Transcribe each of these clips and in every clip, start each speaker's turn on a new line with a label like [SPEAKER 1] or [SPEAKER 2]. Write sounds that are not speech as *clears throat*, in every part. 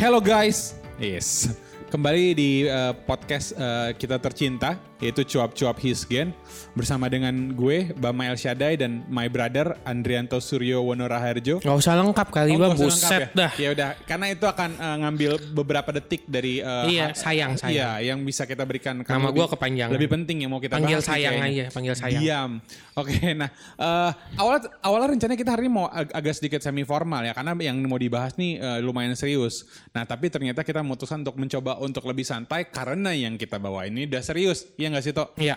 [SPEAKER 1] Hello guys. Yes. Kembali di uh, podcast uh, kita tercinta yaitu cuap-cuap Hisgen bersama dengan gue Bama El Shaddai dan my brother Andrianto Suryo Wonoraharjo.
[SPEAKER 2] Gak usah lengkap kali
[SPEAKER 1] Oh,
[SPEAKER 2] bang, buset
[SPEAKER 1] ya?
[SPEAKER 2] dah.
[SPEAKER 1] Ya udah, karena itu akan uh, ngambil beberapa detik dari uh,
[SPEAKER 2] Iya, sayang, sayang.
[SPEAKER 1] Iya, yang bisa kita berikan
[SPEAKER 2] Nama
[SPEAKER 1] lebih-
[SPEAKER 2] gua kepanjangan.
[SPEAKER 1] Lebih penting yang mau kita
[SPEAKER 2] Panggil
[SPEAKER 1] bahas
[SPEAKER 2] sayang aja, panggil sayang.
[SPEAKER 1] Diam. Oke, nah uh, awal awalnya rencananya kita hari ini mau ag- agak sedikit semi formal ya karena yang mau dibahas nih uh, lumayan serius. Nah, tapi ternyata kita memutuskan untuk mencoba untuk lebih santai karena yang kita bawa ini udah serius. Iya nggak sih, Tok?
[SPEAKER 2] Iya.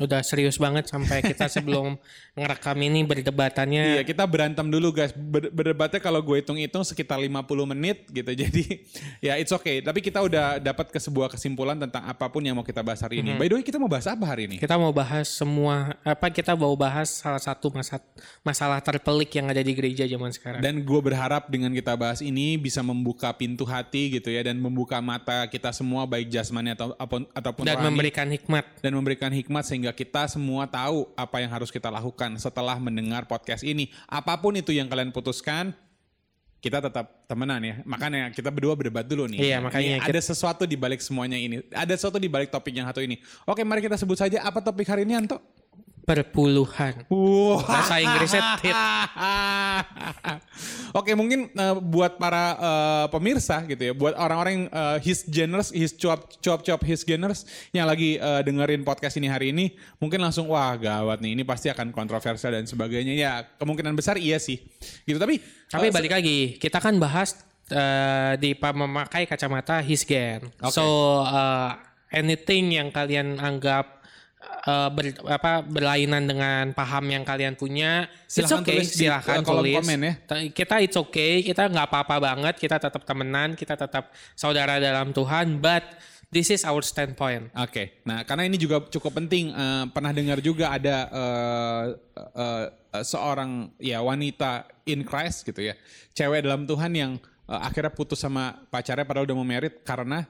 [SPEAKER 2] Udah serius banget sampai kita sebelum *laughs* ngerekam ini berdebatannya.
[SPEAKER 1] Iya, kita berantem dulu guys. Ber- berdebatnya kalau gue hitung-hitung sekitar 50 menit gitu. *laughs* Jadi ya it's okay. Tapi kita udah dapat ke sebuah kesimpulan tentang apa pun yang mau kita bahas hari ini. By the way, kita mau bahas apa hari ini?
[SPEAKER 2] Kita mau bahas semua apa kita mau bahas salah satu masa, masalah terpelik yang ada di gereja zaman sekarang.
[SPEAKER 1] Dan gue berharap dengan kita bahas ini bisa membuka pintu hati gitu ya dan membuka mata kita semua baik jasmani atau ataupun
[SPEAKER 2] Dan
[SPEAKER 1] rohani.
[SPEAKER 2] memberikan hikmat.
[SPEAKER 1] dan memberikan hikmat sehingga kita semua tahu apa yang harus kita lakukan setelah mendengar podcast ini. Apa pun itu yang kalian putuskan, kita tetap temenan ya. Makanya kita berdua berdebat dulu nih.
[SPEAKER 2] Iya, makanya
[SPEAKER 1] Ini ada sesuatu di balik semuanya ini. Ada sesuatu di balik topik yang satu ini. Oke, mari kita sebut saja apa topik hari ini, Anto?
[SPEAKER 2] Perpuluhan.
[SPEAKER 1] Wow.
[SPEAKER 2] Bahasa Inggrisnya tit. *laughs*
[SPEAKER 1] Oke, mungkin eh, buat para eh, pemirsa gitu ya, buat orang-orang yang eh, his geners, his cuap cuap cuap his geners yang lagi eh, dengerin podcast ini hari ini, mungkin langsung wah gawat nih, ini pasti akan kontroversial dan sebagainya. Ya kemungkinan besar iya sih, gitu. Tapi
[SPEAKER 2] Tapi
[SPEAKER 1] eh,
[SPEAKER 2] balik lagi, kita kan bahas eh, di memakai kacamata Hisgen.
[SPEAKER 1] Oke.
[SPEAKER 2] So eh, anything yang kalian anggap eh, ber- apa berlainan dengan paham yang kalian punya,
[SPEAKER 1] Silahkan
[SPEAKER 2] it's okay,
[SPEAKER 1] tulis
[SPEAKER 2] silahkan tulis.
[SPEAKER 1] komen ya.
[SPEAKER 2] Ta- Kita it's okay, kita nggak apa-apa banget, kita tetap temenan, kita tetap saudara dalam Tuhan, but this is our standpoint.
[SPEAKER 1] Oke, nah karena ini juga cukup penting. eh, pernah dengar juga ada eh, eh, eh, seorang ya wanita in Christ gitu ya, cewek dalam Tuhan yang eh, akhirnya putus sama pacarnya padahal udah mau merit karena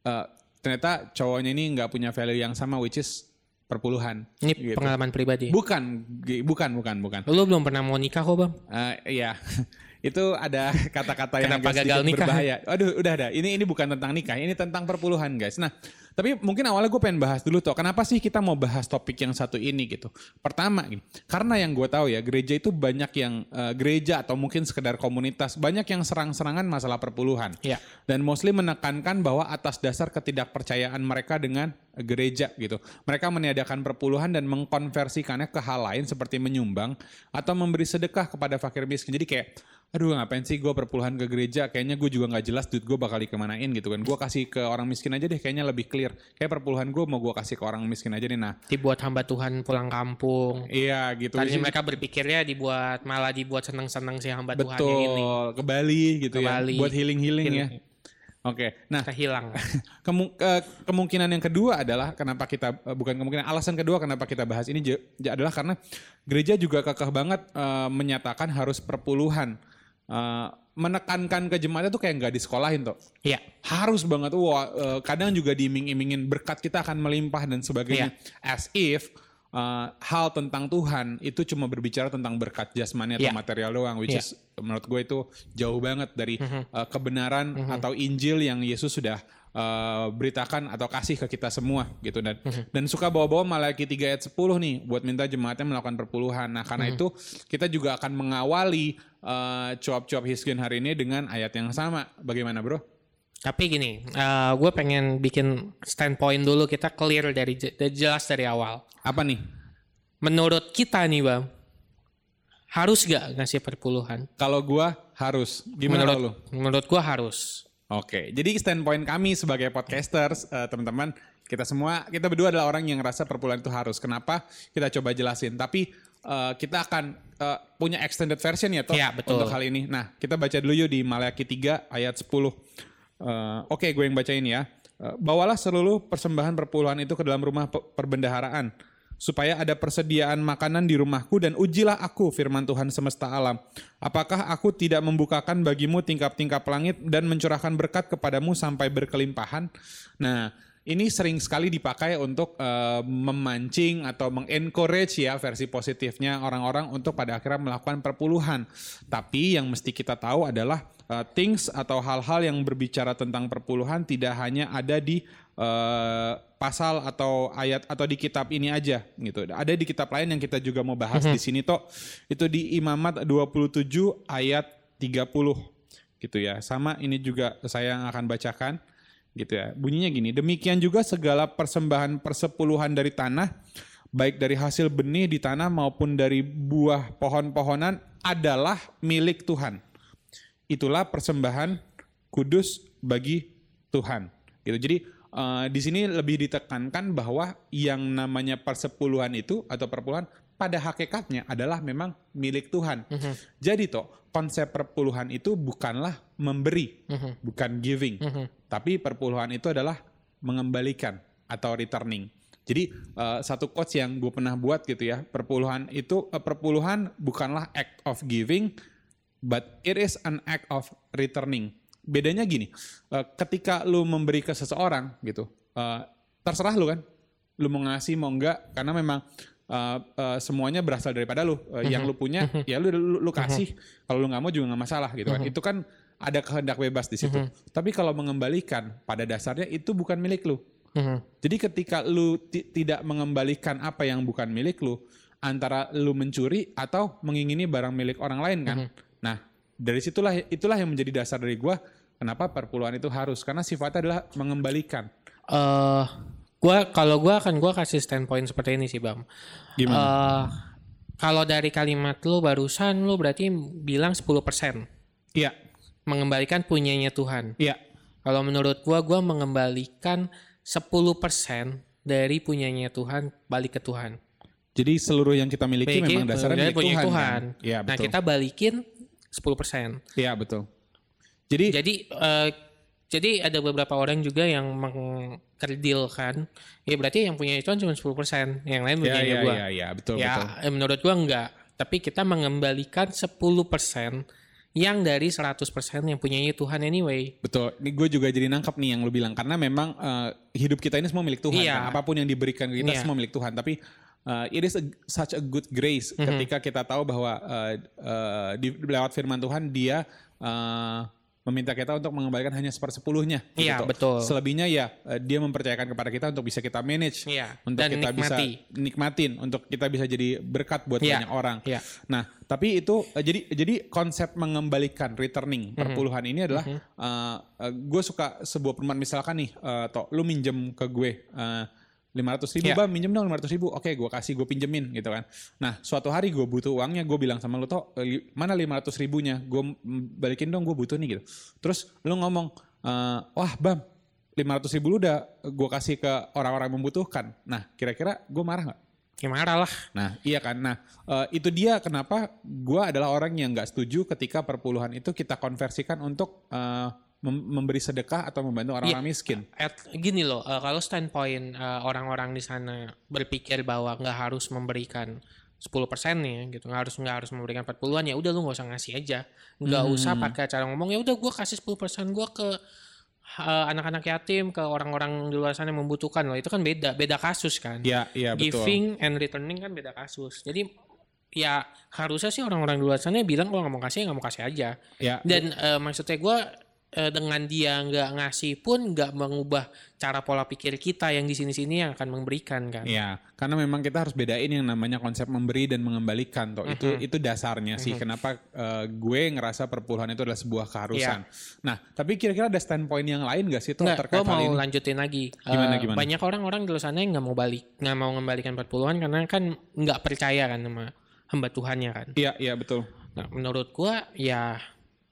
[SPEAKER 1] eh, ternyata cowoknya ini nggak punya value yang sama, which is perpuluhan.
[SPEAKER 2] Ini
[SPEAKER 1] Gitu.
[SPEAKER 2] pengalaman pribadi.
[SPEAKER 1] Bukan, bukan, bukan, bukan.
[SPEAKER 2] Lu belum pernah mau nikah kok bang?
[SPEAKER 1] Eh, iya, *laughs* itu ada kata-kata yang agak
[SPEAKER 2] gagal nikah?
[SPEAKER 1] berbahaya. Aduh, udah ada. Ini ini bukan tentang nikah, ini tentang perpuluhan, guys. Nah, tapi mungkin awalnya gue pengen bahas dulu tuh, kenapa sih kita mau bahas topik yang satu ini gitu? Pertama, karena yang gue tahu ya, gereja itu banyak yang eh, gereja atau mungkin sekedar komunitas banyak yang serang-serangan masalah perpuluhan.
[SPEAKER 2] Iya.
[SPEAKER 1] Dan mostly menekankan bahwa atas dasar ketidakpercayaan mereka dengan gereja gitu. Mereka meniadakan perpuluhan dan mengkonversikannya ke hal lain seperti menyumbang atau memberi sedekah kepada fakir miskin. Jadi kayak, aduh ngapain sih gue perpuluhan ke gereja? Kayaknya gue juga nggak jelas duit gue bakal dikemanain gitu kan. Gue kasih ke orang miskin aja deh, kayaknya lebih clear. Kayak perpuluhan gue mau gue kasih ke orang miskin aja nih. Nah,
[SPEAKER 2] Dibuat hamba Tuhan pulang kampung.
[SPEAKER 1] iya gitu.
[SPEAKER 2] Tadinya mereka berpikirnya dibuat malah dibuat seneng-seneng si hamba Tuhan ini.
[SPEAKER 1] Betul, ke Bali gitu
[SPEAKER 2] Ke
[SPEAKER 1] ya.
[SPEAKER 2] Bali.
[SPEAKER 1] Buat healing-healing ya. Oke, nah
[SPEAKER 2] Kehilang. *laughs*
[SPEAKER 1] Kemu- ke- kemungkinan yang kedua adalah kenapa kita eh, bukan kemungkinan alasan kedua kenapa kita bahas ini adalah karena gereja juga kekeh banget eh, menyatakan harus perpuluhan Eh, menekankan ke jemaatnya tuh kayak nggak disekolahin tuh
[SPEAKER 2] Iya.
[SPEAKER 1] harus banget wah eh, kadang juga diiming-imingin berkat kita akan melimpah dan sebagainya as if eh, hal tentang Tuhan itu cuma berbicara tentang berkat jasmani atau
[SPEAKER 2] Iya.
[SPEAKER 1] material doang which
[SPEAKER 2] Iya.
[SPEAKER 1] is menurut gue itu jauh banget dari eh, kebenaran atau Injil yang Yesus sudah eh, beritakan atau kasih ke kita semua gitu dan dan suka bawa-bawa Malaki 3 ayat 10 nih buat minta jemaatnya melakukan perpuluhan. Nah, karena itu kita juga akan mengawali eh, cuap-cuap Hisgen hari ini dengan ayat yang sama. Bagaimana, Bro?
[SPEAKER 2] Tapi gini, gue pengen bikin standpoint dulu kita clear dari je- dari jelas dari awal.
[SPEAKER 1] Apa nih?
[SPEAKER 2] Menurut kita nih bang, harus gak ngasih perpuluhan?
[SPEAKER 1] Kalau gua harus. Gimana
[SPEAKER 2] menurut
[SPEAKER 1] lu?
[SPEAKER 2] menurut gue harus.
[SPEAKER 1] Oke, jadi standpoint kami sebagai podcasters, eh, teman-teman, kita semua, kita berdua adalah orang yang ngerasa perpuluhan itu harus. Kenapa? Kita coba jelasin. Tapi eh, kita akan eh, punya extended version ya, toh,
[SPEAKER 2] Iya, betul.
[SPEAKER 1] untuk hal ini. Nah, kita baca dulu yuk di Maleakhi 3 ayat 10. Eh, Oke, gue yang bacain ya. Eh, Bawalah seluruh persembahan perpuluhan itu ke dalam rumah pe- perbendaharaan supaya ada persediaan makanan di rumahku dan ujilah aku firman Tuhan semesta alam. Apakah aku tidak membukakan bagimu tingkap-tingkap langit dan mencurahkan berkat kepadamu sampai berkelimpahan? Nah, ini sering sekali dipakai untuk eh, memancing atau mengencourage ya versi positifnya orang-orang untuk pada akhirnya melakukan perpuluhan. Tapi yang mesti kita tahu adalah eh, things atau hal-hal yang berbicara tentang perpuluhan tidak hanya ada di eh, pasal atau ayat atau di kitab ini aja gitu. Ada di kitab lain yang kita juga mau bahas di sini toh. Itu di Imamat 27 ayat 30 gitu ya. Sama ini juga saya yang akan bacakan gitu ya. Bunyinya gini, demikian juga segala persembahan persepuluhan dari tanah baik dari hasil benih di tanah maupun dari buah pohon-pohonan adalah milik Tuhan. Itulah persembahan kudus bagi Tuhan. Gitu. Jadi eh, di sini lebih ditekankan bahwa yang namanya persepuluhan itu atau perpuluhan pada hakikatnya adalah memang milik Tuhan. Jadi toh konsep perpuluhan itu bukanlah memberi, bukan giving, tapi perpuluhan itu adalah mengembalikan atau returning. Jadi eh, satu quotes yang gue pernah buat gitu ya, perpuluhan itu eh, perpuluhan bukanlah act of giving, but it is an act of returning. Bedanya gini, eh, ketika lu memberi ke seseorang gitu, eh, terserah lu kan, lu mau ngasih mau enggak, karena memang eh, eh, semuanya berasal daripada lu. Eh, Yang lu punya, ya lu, lu, lu kasih. Kalau lu nggak mau juga nggak masalah gitu kan. Itu kan ada kehendak bebas di situ. Tapi kalau mengembalikan, pada dasarnya itu bukan milik lu. Jadi ketika lu ti- tidak mengembalikan apa yang bukan milik lu, antara lu mencuri atau mengingini barang milik orang lain kan. Nah, dari situlah itulah yang menjadi dasar dari gua kenapa perpuluhan itu harus karena sifatnya adalah mengembalikan.
[SPEAKER 2] eh gua kalau gua akan gua kasih standpoint seperti ini sih bang.
[SPEAKER 1] Gimana?
[SPEAKER 2] Eh, kalau dari kalimat lu barusan lu berarti bilang 10%
[SPEAKER 1] Iya,
[SPEAKER 2] mengembalikan punyanya Tuhan.
[SPEAKER 1] iya.
[SPEAKER 2] Kalau menurut gua gua mengembalikan 10% dari punyanya Tuhan balik ke Tuhan.
[SPEAKER 1] Jadi seluruh yang kita miliki
[SPEAKER 2] Bagi-
[SPEAKER 1] memang dasarnya milik
[SPEAKER 2] punya
[SPEAKER 1] Tuhan.
[SPEAKER 2] Tuhan.
[SPEAKER 1] kan?
[SPEAKER 2] Nah,
[SPEAKER 1] betul.
[SPEAKER 2] kita balikin 10%.
[SPEAKER 1] Iya, betul. Jadi
[SPEAKER 2] Jadi eh, jadi ada beberapa orang juga yang mengkerdilkan, ya berarti yang punya Tuhan cuma 10%, yang lain punya
[SPEAKER 1] iya,
[SPEAKER 2] gua.
[SPEAKER 1] iya, iya, betul,
[SPEAKER 2] ya,
[SPEAKER 1] betul.
[SPEAKER 2] eh, menurut gua enggak. Tapi kita mengembalikan 10% yang dari 100% yang punyanya Tuhan anyway.
[SPEAKER 1] Betul. Ini gue juga jadi nangkap nih yang lu bilang karena memang eh, hidup kita ini semua milik Tuhan.
[SPEAKER 2] Iya.
[SPEAKER 1] kan? Apa pun yang diberikan ke kita
[SPEAKER 2] Iya.
[SPEAKER 1] semua milik Tuhan. Tapi eh, it is a- such a good grace
[SPEAKER 2] Mhm.
[SPEAKER 1] ketika kita tahu bahwa eh, eh, di lewat firman Tuhan dia eh, meminta kita untuk mengembalikan hanya sepersepuluhnya.
[SPEAKER 2] Iya
[SPEAKER 1] gitu.
[SPEAKER 2] betul.
[SPEAKER 1] Selebihnya ya eh, dia mempercayakan kepada kita untuk bisa kita manage,
[SPEAKER 2] iya.
[SPEAKER 1] untuk
[SPEAKER 2] Dan
[SPEAKER 1] kita
[SPEAKER 2] nikmati.
[SPEAKER 1] bisa nikmatin, untuk kita bisa jadi berkat buat
[SPEAKER 2] iya.
[SPEAKER 1] banyak orang.
[SPEAKER 2] Iya.
[SPEAKER 1] Nah tapi itu eh, jadi jadi konsep mengembalikan returning
[SPEAKER 2] mhm.
[SPEAKER 1] perpuluhan mm -hmm. ini adalah eh, mm -hmm. uh, gue suka sebuah perumahan misalkan nih, uh, toh lu minjem ke gue. Uh, 500 ribu
[SPEAKER 2] yeah.
[SPEAKER 1] bang minjem dong 500 ribu oke gue kasih gue pinjemin gitu kan nah suatu hari gue butuh uangnya gue bilang sama lo toh eh, mana 500 ribunya gue balikin dong gue butuh nih gitu terus lu ngomong uh, wah bam 500 ribu lu udah gue kasih ke orang-orang membutuhkan nah kira-kira gue marah nggak
[SPEAKER 2] ya, Gimana lah.
[SPEAKER 1] Nah iya kan. Nah eh, itu dia kenapa gue adalah orang yang nggak setuju ketika perpuluhan itu kita konversikan untuk memberi sedekah atau membantu orang-orang miskin.
[SPEAKER 2] At, gini loh, eh, kalau standpoint eh, orang-orang di sana berpikir bahwa nggak harus memberikan 10% nih gitu nggak harus nggak harus memberikan 40-an ya udah lu nggak usah ngasih aja nggak
[SPEAKER 1] Hmm.
[SPEAKER 2] usah pakai cara ngomong ya udah gua kasih 10% gua ke eh, anak-anak yatim ke orang-orang di luar sana yang membutuhkan loh itu kan beda beda kasus kan
[SPEAKER 1] Iya, iya betul.
[SPEAKER 2] giving and returning kan beda kasus jadi ya harusnya sih orang-orang di luar sana bilang kalau nggak mau kasih nggak mau kasih aja
[SPEAKER 1] Ya,
[SPEAKER 2] dan eh, maksudnya gue dengan dia nggak ngasih pun nggak mengubah cara pola pikir kita yang di sini-sini yang akan memberikan kan.
[SPEAKER 1] Iya, karena memang kita harus bedain yang namanya konsep memberi dan mengembalikan toh. Itu
[SPEAKER 2] Mm-hmm.
[SPEAKER 1] itu dasarnya sih kenapa eh, gue ngerasa perpuluhan itu adalah sebuah keharusan. Nah, tapi kira-kira ada standpoint yang lain gak sih toh
[SPEAKER 2] Nggak,
[SPEAKER 1] terkait
[SPEAKER 2] gue mau
[SPEAKER 1] ini?
[SPEAKER 2] lanjutin lagi.
[SPEAKER 1] Gimana,
[SPEAKER 2] Eh,
[SPEAKER 1] gimana?
[SPEAKER 2] Banyak orang-orang di luar sana yang nggak mau balik, nggak mau mengembalikan 40-an karena kan nggak percaya kan sama hamba Tuhannya kan.
[SPEAKER 1] Iya, iya betul.
[SPEAKER 2] Nah, menurut gua ya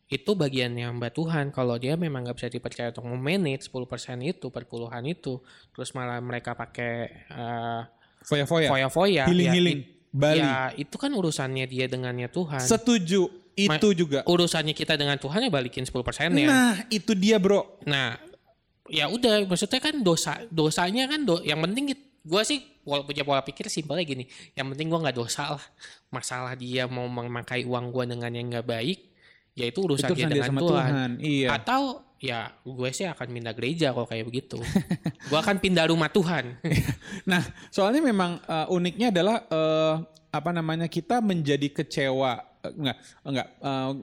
[SPEAKER 2] itu bagiannya hamba Tuhan. Kalau dia memang nggak bisa dipercaya untuk memanage 10% itu, perpuluhan itu, terus malah mereka pakai eh,
[SPEAKER 1] Foya-foya.
[SPEAKER 2] foya-foya.
[SPEAKER 1] Healing-healing.
[SPEAKER 2] ya,
[SPEAKER 1] Bali.
[SPEAKER 2] Ya, itu kan urusannya dia dengannya Tuhan.
[SPEAKER 1] Setuju. Itu juga.
[SPEAKER 2] urusannya kita dengan Tuhan ya balikin 10% ya.
[SPEAKER 1] Nah, itu dia, Bro.
[SPEAKER 2] Nah, ya udah maksudnya kan dosa dosanya kan do, yang penting gue sih pola punya pola pikir simpelnya gini. Yang penting gue nggak dosa lah. Masalah dia mau memakai uang gue dengan yang nggak baik, ya itu urusan
[SPEAKER 1] Itu urusan dia
[SPEAKER 2] dengan
[SPEAKER 1] sama
[SPEAKER 2] Tuhan.
[SPEAKER 1] Tuhan. Iya.
[SPEAKER 2] Atau ya gue sih akan pindah gereja kalau kayak begitu. *laughs* gue akan pindah rumah Tuhan. *laughs*
[SPEAKER 1] Nah, soalnya memang eh, uniknya adalah eh, apa namanya kita menjadi kecewa eh, enggak enggak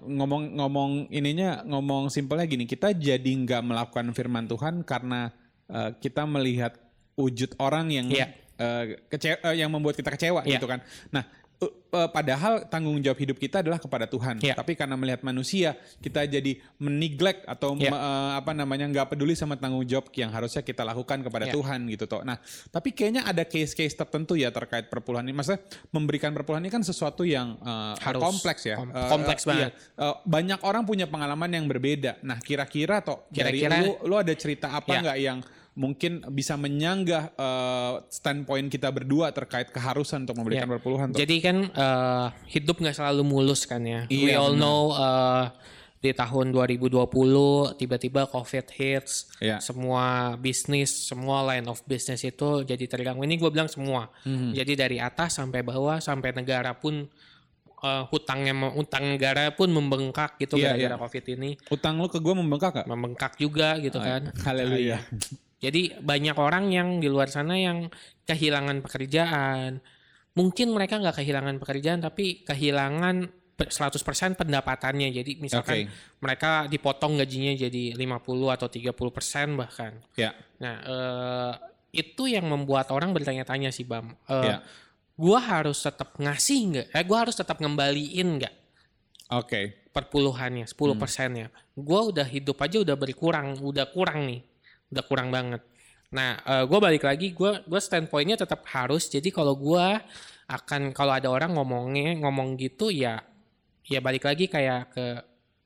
[SPEAKER 1] ngomong-ngomong ininya ngomong simpelnya gini, kita jadi nggak melakukan firman Tuhan karena eh, kita melihat wujud orang yang
[SPEAKER 2] Iya.
[SPEAKER 1] eh, kece- eh, yang membuat kita kecewa
[SPEAKER 2] Iya.
[SPEAKER 1] gitu kan. Nah, eh, eh, padahal tanggung jawab hidup kita adalah kepada Tuhan.
[SPEAKER 2] Iya.
[SPEAKER 1] Tapi karena melihat manusia, kita jadi meneglect atau
[SPEAKER 2] Iya.
[SPEAKER 1] me- eh, apa namanya nggak peduli sama tanggung jawab yang harusnya kita lakukan kepada
[SPEAKER 2] Iya.
[SPEAKER 1] Tuhan gitu toh. Nah, tapi kayaknya ada case-case tertentu ya terkait perpuluhan ini. Maksudnya memberikan perpuluhan ini kan sesuatu yang eh,
[SPEAKER 2] Harus.
[SPEAKER 1] kompleks ya.
[SPEAKER 2] Kom-
[SPEAKER 1] Eh,
[SPEAKER 2] kompleks
[SPEAKER 1] eh,
[SPEAKER 2] banget.
[SPEAKER 1] iya. Eh, banyak orang punya pengalaman yang berbeda. Nah, kira-kira toh dari
[SPEAKER 2] Kira-kira-
[SPEAKER 1] lu lu ada cerita apa
[SPEAKER 2] Iya.
[SPEAKER 1] nggak yang mungkin bisa menyanggah eh, standpoint kita berdua terkait keharusan untuk memberikan
[SPEAKER 2] Iya.
[SPEAKER 1] perpuluhan toh?
[SPEAKER 2] Jadi kan eh, hidup nggak selalu mulus kan ya. We
[SPEAKER 1] Iya,
[SPEAKER 2] all know eh, di tahun 2020 tiba-tiba COVID hits,
[SPEAKER 1] Iya.
[SPEAKER 2] semua bisnis, semua line of business itu jadi terganggu. Ini gue bilang semua.
[SPEAKER 1] Mhm.
[SPEAKER 2] Jadi dari atas sampai bawah sampai negara pun eh, hutangnya hutang negara pun membengkak gitu
[SPEAKER 1] Iya,
[SPEAKER 2] gara-gara
[SPEAKER 1] iya.
[SPEAKER 2] COVID ini.
[SPEAKER 1] Utang lu ke gue membengkak gak?
[SPEAKER 2] Membengkak juga gitu
[SPEAKER 1] Oh,
[SPEAKER 2] kan.
[SPEAKER 1] Haleluya.
[SPEAKER 2] Jadi banyak orang yang di luar sana yang kehilangan pekerjaan. Mungkin mereka nggak kehilangan pekerjaan tapi kehilangan pe- 100% pendapatannya. Jadi misalkan
[SPEAKER 1] Oke.
[SPEAKER 2] mereka dipotong gajinya jadi 50 atau 30% bahkan.
[SPEAKER 1] Ya.
[SPEAKER 2] Nah, eh, itu yang membuat orang bertanya-tanya sih, Bam. Eh,
[SPEAKER 1] Ya.
[SPEAKER 2] Gua harus tetap ngasih nggak? Eh, gua harus tetap ngembaliin nggak
[SPEAKER 1] Oke.
[SPEAKER 2] perpuluhannya, 10 persennya. Gua udah hidup aja udah berkurang, udah kurang nih, udah kurang banget. Nah, eh, gua balik lagi, gua gua standpointnya tetap harus. Jadi kalau gua akan kalau ada orang ngomongnya ngomong gitu ya, ya balik lagi kayak ke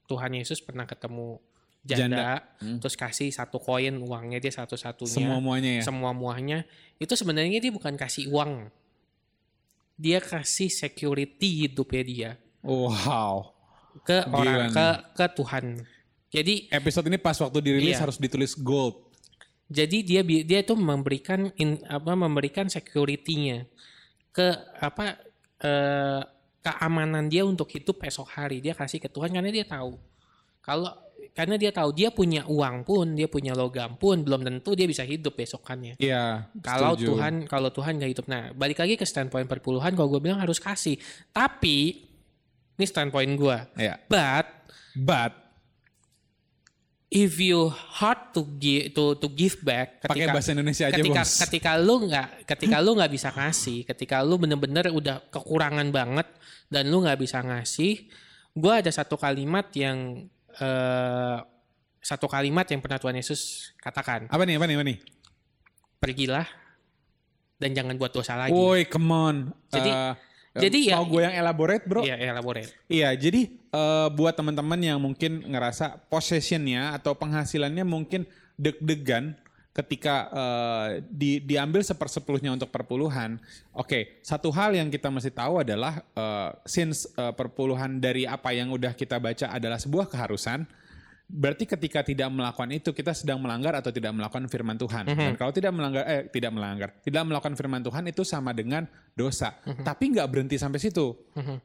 [SPEAKER 2] Tuhan Yesus pernah ketemu janda,
[SPEAKER 1] Janda. Hmm.
[SPEAKER 2] terus kasih satu koin uangnya dia satu-satunya
[SPEAKER 1] Semua muanya ya.
[SPEAKER 2] semua muahnya itu sebenarnya dia bukan kasih uang dia kasih security hidupnya dia
[SPEAKER 1] Wow.
[SPEAKER 2] ke
[SPEAKER 1] Gila
[SPEAKER 2] orang
[SPEAKER 1] nih.
[SPEAKER 2] ke ke Tuhan jadi
[SPEAKER 1] Episode ini pas waktu dirilis
[SPEAKER 2] Iya.
[SPEAKER 1] harus ditulis gold.
[SPEAKER 2] Jadi dia dia itu memberikan in- apa memberikan security-nya ke apa eh, keamanan dia untuk hidup esok hari dia kasih ke Tuhan karena dia tahu kalau karena dia tahu dia punya uang pun dia punya logam pun belum tentu dia bisa hidup besokannya
[SPEAKER 1] Iya.
[SPEAKER 2] Kalau
[SPEAKER 1] setuju.
[SPEAKER 2] Tuhan kalau Tuhan nggak hidup. Nah, balik lagi ke standpoint perpuluhan kalau gue bilang harus kasih. Tapi ini standpoint gue.
[SPEAKER 1] Ya.
[SPEAKER 2] But
[SPEAKER 1] But
[SPEAKER 2] if you hard to give to to give back
[SPEAKER 1] pakai
[SPEAKER 2] ketika
[SPEAKER 1] bahasa Indonesia aja,
[SPEAKER 2] ketika
[SPEAKER 1] Bos.
[SPEAKER 2] ketika lu nggak ketika lu nggak bisa ngasih, ketika lu bener-bener udah kekurangan banget dan lu nggak bisa ngasih, gue ada satu kalimat yang eh, satu kalimat yang pernah Tuhan Yesus katakan,
[SPEAKER 1] Apa nih? Apa nih? Apa nih?
[SPEAKER 2] pergilah dan jangan buat dosa lagi.
[SPEAKER 1] Woi, come on.
[SPEAKER 2] Jadi-
[SPEAKER 1] Eh,
[SPEAKER 2] jadi ya-
[SPEAKER 1] mau gue yang elaborate, Bro?
[SPEAKER 2] Iya, elaborate.
[SPEAKER 1] Iya, jadi eh, buat teman-teman yang mungkin ngerasa possessionnya atau penghasilannya mungkin deg-degan ketika eh, di, diambil sepersepuluhnya untuk perpuluhan. Oke, satu hal yang kita mesti tahu adalah eh, since eh, perpuluhan dari apa yang udah kita baca adalah sebuah keharusan, berarti ketika tidak melakukan itu kita sedang melanggar atau tidak melakukan firman Tuhan. Dan kalau tidak melanggar eh tidak melanggar, tidak melakukan firman Tuhan itu sama dengan dosa. Tapi nggak berhenti sampai situ.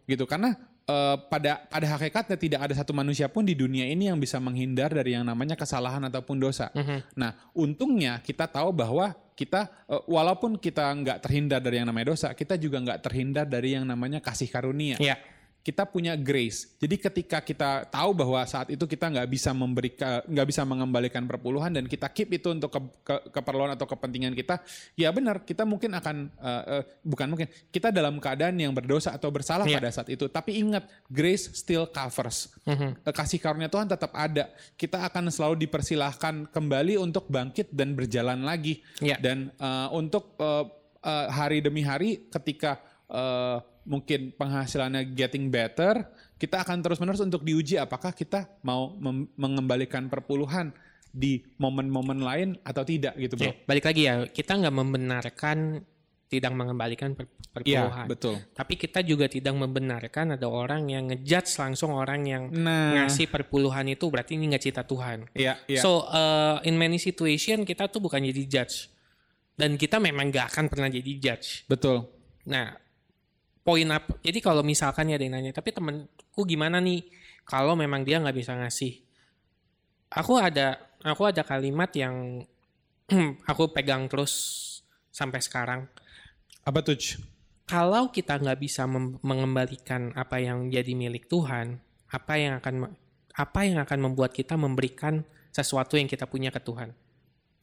[SPEAKER 1] Gitu karena eh, pada pada hakikatnya tidak ada satu manusia pun di dunia ini yang bisa menghindar dari yang namanya kesalahan ataupun dosa. Nah, untungnya kita tahu bahwa kita eh, walaupun kita nggak terhindar dari yang namanya dosa, kita juga nggak terhindar dari yang namanya kasih karunia
[SPEAKER 2] Iya.
[SPEAKER 1] Kita punya grace. Jadi ketika kita tahu bahwa saat itu kita nggak bisa memberikan, nggak bisa mengembalikan perpuluhan dan kita keep itu untuk ke, ke- keperluan atau kepentingan kita, ya benar kita mungkin akan eh, eh, bukan mungkin kita dalam keadaan yang berdosa atau bersalah
[SPEAKER 2] Iya.
[SPEAKER 1] pada saat itu. Tapi ingat grace still covers.
[SPEAKER 2] Mhm.
[SPEAKER 1] Eh, Kasih karunia Tuhan tetap ada. Kita akan selalu dipersilahkan kembali untuk bangkit dan berjalan lagi.
[SPEAKER 2] Iya.
[SPEAKER 1] Dan eh, untuk eh, eh, hari demi hari ketika eh, mungkin penghasilannya getting better, kita akan terus-menerus untuk diuji apakah kita mau mengembalikan perpuluhan di momen-momen lain atau tidak gitu, Bro.
[SPEAKER 2] Oke, balik lagi ya, kita nggak membenarkan tidak mengembalikan per-
[SPEAKER 1] Iya,
[SPEAKER 2] perpuluhan.
[SPEAKER 1] betul.
[SPEAKER 2] Tapi kita juga tidak membenarkan ada orang yang ngejudge langsung orang yang
[SPEAKER 1] Nah,
[SPEAKER 2] ngasih perpuluhan itu berarti ini nggak cita Tuhan.
[SPEAKER 1] iya, iya.
[SPEAKER 2] So uh, in many situation kita tuh bukan jadi judge dan kita memang nggak akan pernah jadi judge.
[SPEAKER 1] betul.
[SPEAKER 2] Nah, poin apa? Jadi kalau misalkan ya ada yang nanya, tapi temenku gimana nih kalau memang dia nggak bisa ngasih? aku ada aku ada kalimat yang *clears throat* aku pegang terus sampai sekarang.
[SPEAKER 1] Apa tuh?
[SPEAKER 2] Kalau kita nggak bisa mengembalikan apa yang jadi milik Tuhan, apa yang akan apa yang akan membuat kita memberikan sesuatu yang kita punya ke Tuhan?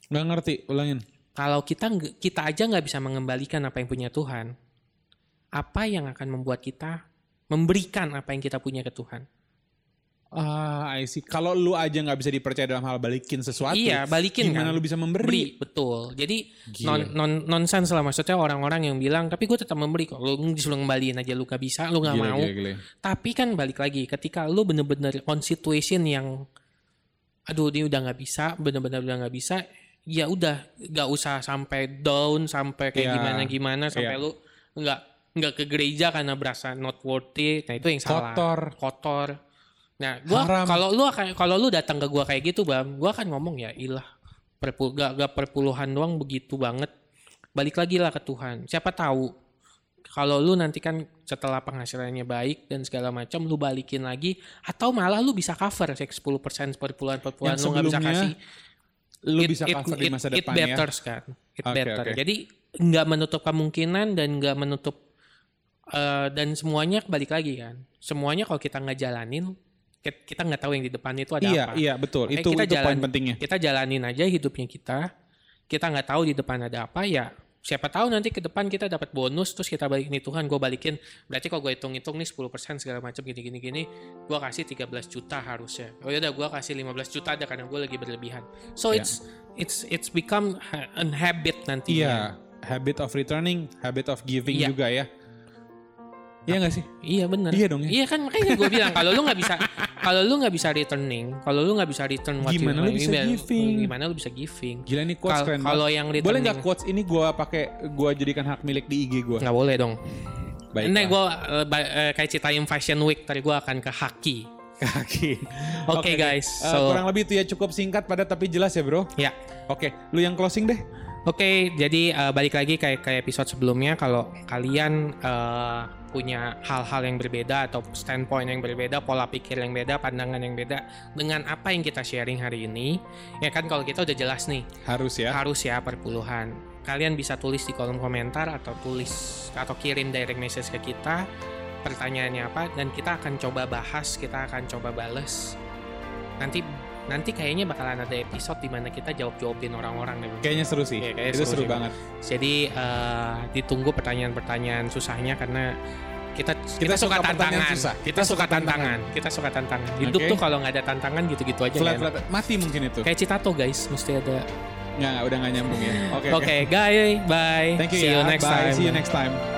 [SPEAKER 1] Nggak ngerti, ulangin.
[SPEAKER 2] Kalau kita kita aja nggak bisa mengembalikan apa yang punya Tuhan, apa yang akan membuat kita memberikan apa yang kita punya ke Tuhan?
[SPEAKER 1] Ah, I see. Kalau lu aja nggak bisa dipercaya dalam hal balikin sesuatu,
[SPEAKER 2] Iya, balikin
[SPEAKER 1] gimana
[SPEAKER 2] kan.
[SPEAKER 1] lu bisa memberi?
[SPEAKER 2] Beri, betul. Jadi
[SPEAKER 1] Gila.
[SPEAKER 2] non non nonsense lah maksudnya orang-orang yang bilang tapi gue tetap memberi kok. Lu disuruh ngembaliin aja lu gak bisa, lu nggak
[SPEAKER 1] Gila,
[SPEAKER 2] mau.
[SPEAKER 1] gila, gila.
[SPEAKER 2] Tapi kan balik lagi ketika lu bener-bener on situation yang aduh dia udah nggak bisa, bener-bener udah nggak bisa, ya udah nggak usah sampai down sampai kayak
[SPEAKER 1] Iya.
[SPEAKER 2] gimana gimana sampai
[SPEAKER 1] Iya.
[SPEAKER 2] lu nggak nggak ke gereja karena berasa not worthy. Nah itu yang salah.
[SPEAKER 1] Kotor.
[SPEAKER 2] Kotor. Nah, gua kalau lu akan kalau lu datang ke gua kayak gitu, Bam, gua akan ngomong ya, ilah. Perpul, gak, gak perpuluhan doang begitu banget. Balik lagi lah ke Tuhan. Siapa tahu kalau lu nanti kan setelah penghasilannya baik dan segala macam lu balikin lagi atau malah lu bisa cover kayak 10% perpuluhan perpuluhan
[SPEAKER 1] Yang
[SPEAKER 2] lu nggak bisa kasih
[SPEAKER 1] Lu
[SPEAKER 2] It-
[SPEAKER 1] bisa
[SPEAKER 2] it-
[SPEAKER 1] cover di
[SPEAKER 2] it-
[SPEAKER 1] masa
[SPEAKER 2] it
[SPEAKER 1] depan ya.
[SPEAKER 2] betters kan it
[SPEAKER 1] Oke,
[SPEAKER 2] better
[SPEAKER 1] oke.
[SPEAKER 2] jadi nggak menutup kemungkinan dan nggak menutup eh, dan semuanya balik lagi kan semuanya kalau kita nggak jalanin ki- kita nggak tahu yang di depan itu ada
[SPEAKER 1] Iya,
[SPEAKER 2] apa
[SPEAKER 1] iya betul.
[SPEAKER 2] Makanya
[SPEAKER 1] itu
[SPEAKER 2] kita
[SPEAKER 1] itu poin
[SPEAKER 2] jalan-
[SPEAKER 1] pentingnya.
[SPEAKER 2] kita jalanin aja hidupnya kita kita nggak tahu di depan ada apa ya siapa tahu nanti ke depan kita dapat bonus terus kita balikin nih Tuhan gue balikin berarti kalau gue hitung-hitung nih 10% segala macam gini gini gini gue kasih 13 juta harusnya oh ya udah gue kasih 15 juta ada karena gue lagi berlebihan so
[SPEAKER 1] Ya.
[SPEAKER 2] it's it's it's become an habit nantinya
[SPEAKER 1] Iya, habit of returning, habit of giving
[SPEAKER 2] Iya.
[SPEAKER 1] juga ya. Iya nggak sih?
[SPEAKER 2] Iya benar.
[SPEAKER 1] Iya dong ya.
[SPEAKER 2] Iya kan makanya gue bilang kalau lu nggak bisa kalau lu nggak bisa returning, kalau lu nggak bisa return what you-
[SPEAKER 1] Gimana lu bisa
[SPEAKER 2] gimana-
[SPEAKER 1] giving?
[SPEAKER 2] Gimana lu bisa giving?
[SPEAKER 1] Gila nih quotes
[SPEAKER 2] Kal-
[SPEAKER 1] keren
[SPEAKER 2] Kalau yang
[SPEAKER 1] Boleh
[SPEAKER 2] returning
[SPEAKER 1] nggak quotes ini gua pakai gua jadikan hak milik di IG gua?
[SPEAKER 2] nggak boleh dong.
[SPEAKER 1] Baik.
[SPEAKER 2] Ini gue kayak ceritain Fashion Week tadi gue akan ke Haki.
[SPEAKER 1] kaki.
[SPEAKER 2] Oke guys,
[SPEAKER 1] Eh,
[SPEAKER 2] so
[SPEAKER 1] kurang lebih itu ya cukup singkat padat tapi jelas ya, Bro.
[SPEAKER 2] ya.
[SPEAKER 1] Oke, lu yang closing deh.
[SPEAKER 2] Oke, jadi eh, balik lagi kayak kayak episode sebelumnya kalau kalian eh, punya hal-hal yang berbeda atau standpoint yang berbeda, pola pikir yang beda, pandangan yang beda dengan apa yang kita sharing hari ini, ya kan kalau kita udah jelas nih
[SPEAKER 1] Harus ya.
[SPEAKER 2] harus ya perpuluhan. Kalian bisa tulis di kolom komentar atau tulis atau kirim direct message ke kita pertanyaannya apa dan kita akan coba bahas, kita akan coba bales. Nanti nanti kayaknya bakalan ada episode di mana kita jawab-jawabin orang-orang deh. Bang.
[SPEAKER 1] Kayaknya seru sih.
[SPEAKER 2] Iya, kayaknya
[SPEAKER 1] itu
[SPEAKER 2] seru
[SPEAKER 1] seru
[SPEAKER 2] sih,
[SPEAKER 1] banget.
[SPEAKER 2] Jadi eh, ditunggu pertanyaan-pertanyaan susahnya karena kita kita,
[SPEAKER 1] suka
[SPEAKER 2] suka,
[SPEAKER 1] pertanyaan
[SPEAKER 2] tantangan.
[SPEAKER 1] susah.
[SPEAKER 2] Kita suka tantangan. Kita suka tantangan. Hidup tuh kalau nggak ada tantangan gitu-gitu aja.
[SPEAKER 1] Flat,
[SPEAKER 2] enak.
[SPEAKER 1] flat, mati mungkin itu.
[SPEAKER 2] Kayak Citato guys, mesti ada.
[SPEAKER 1] Nggak, udah nggak nyambung ya. *laughs* Oke,
[SPEAKER 2] Oke, guys, bye.
[SPEAKER 1] Thank you
[SPEAKER 2] See
[SPEAKER 1] ya.
[SPEAKER 2] you next
[SPEAKER 1] Bye.
[SPEAKER 2] time.
[SPEAKER 1] See you next time.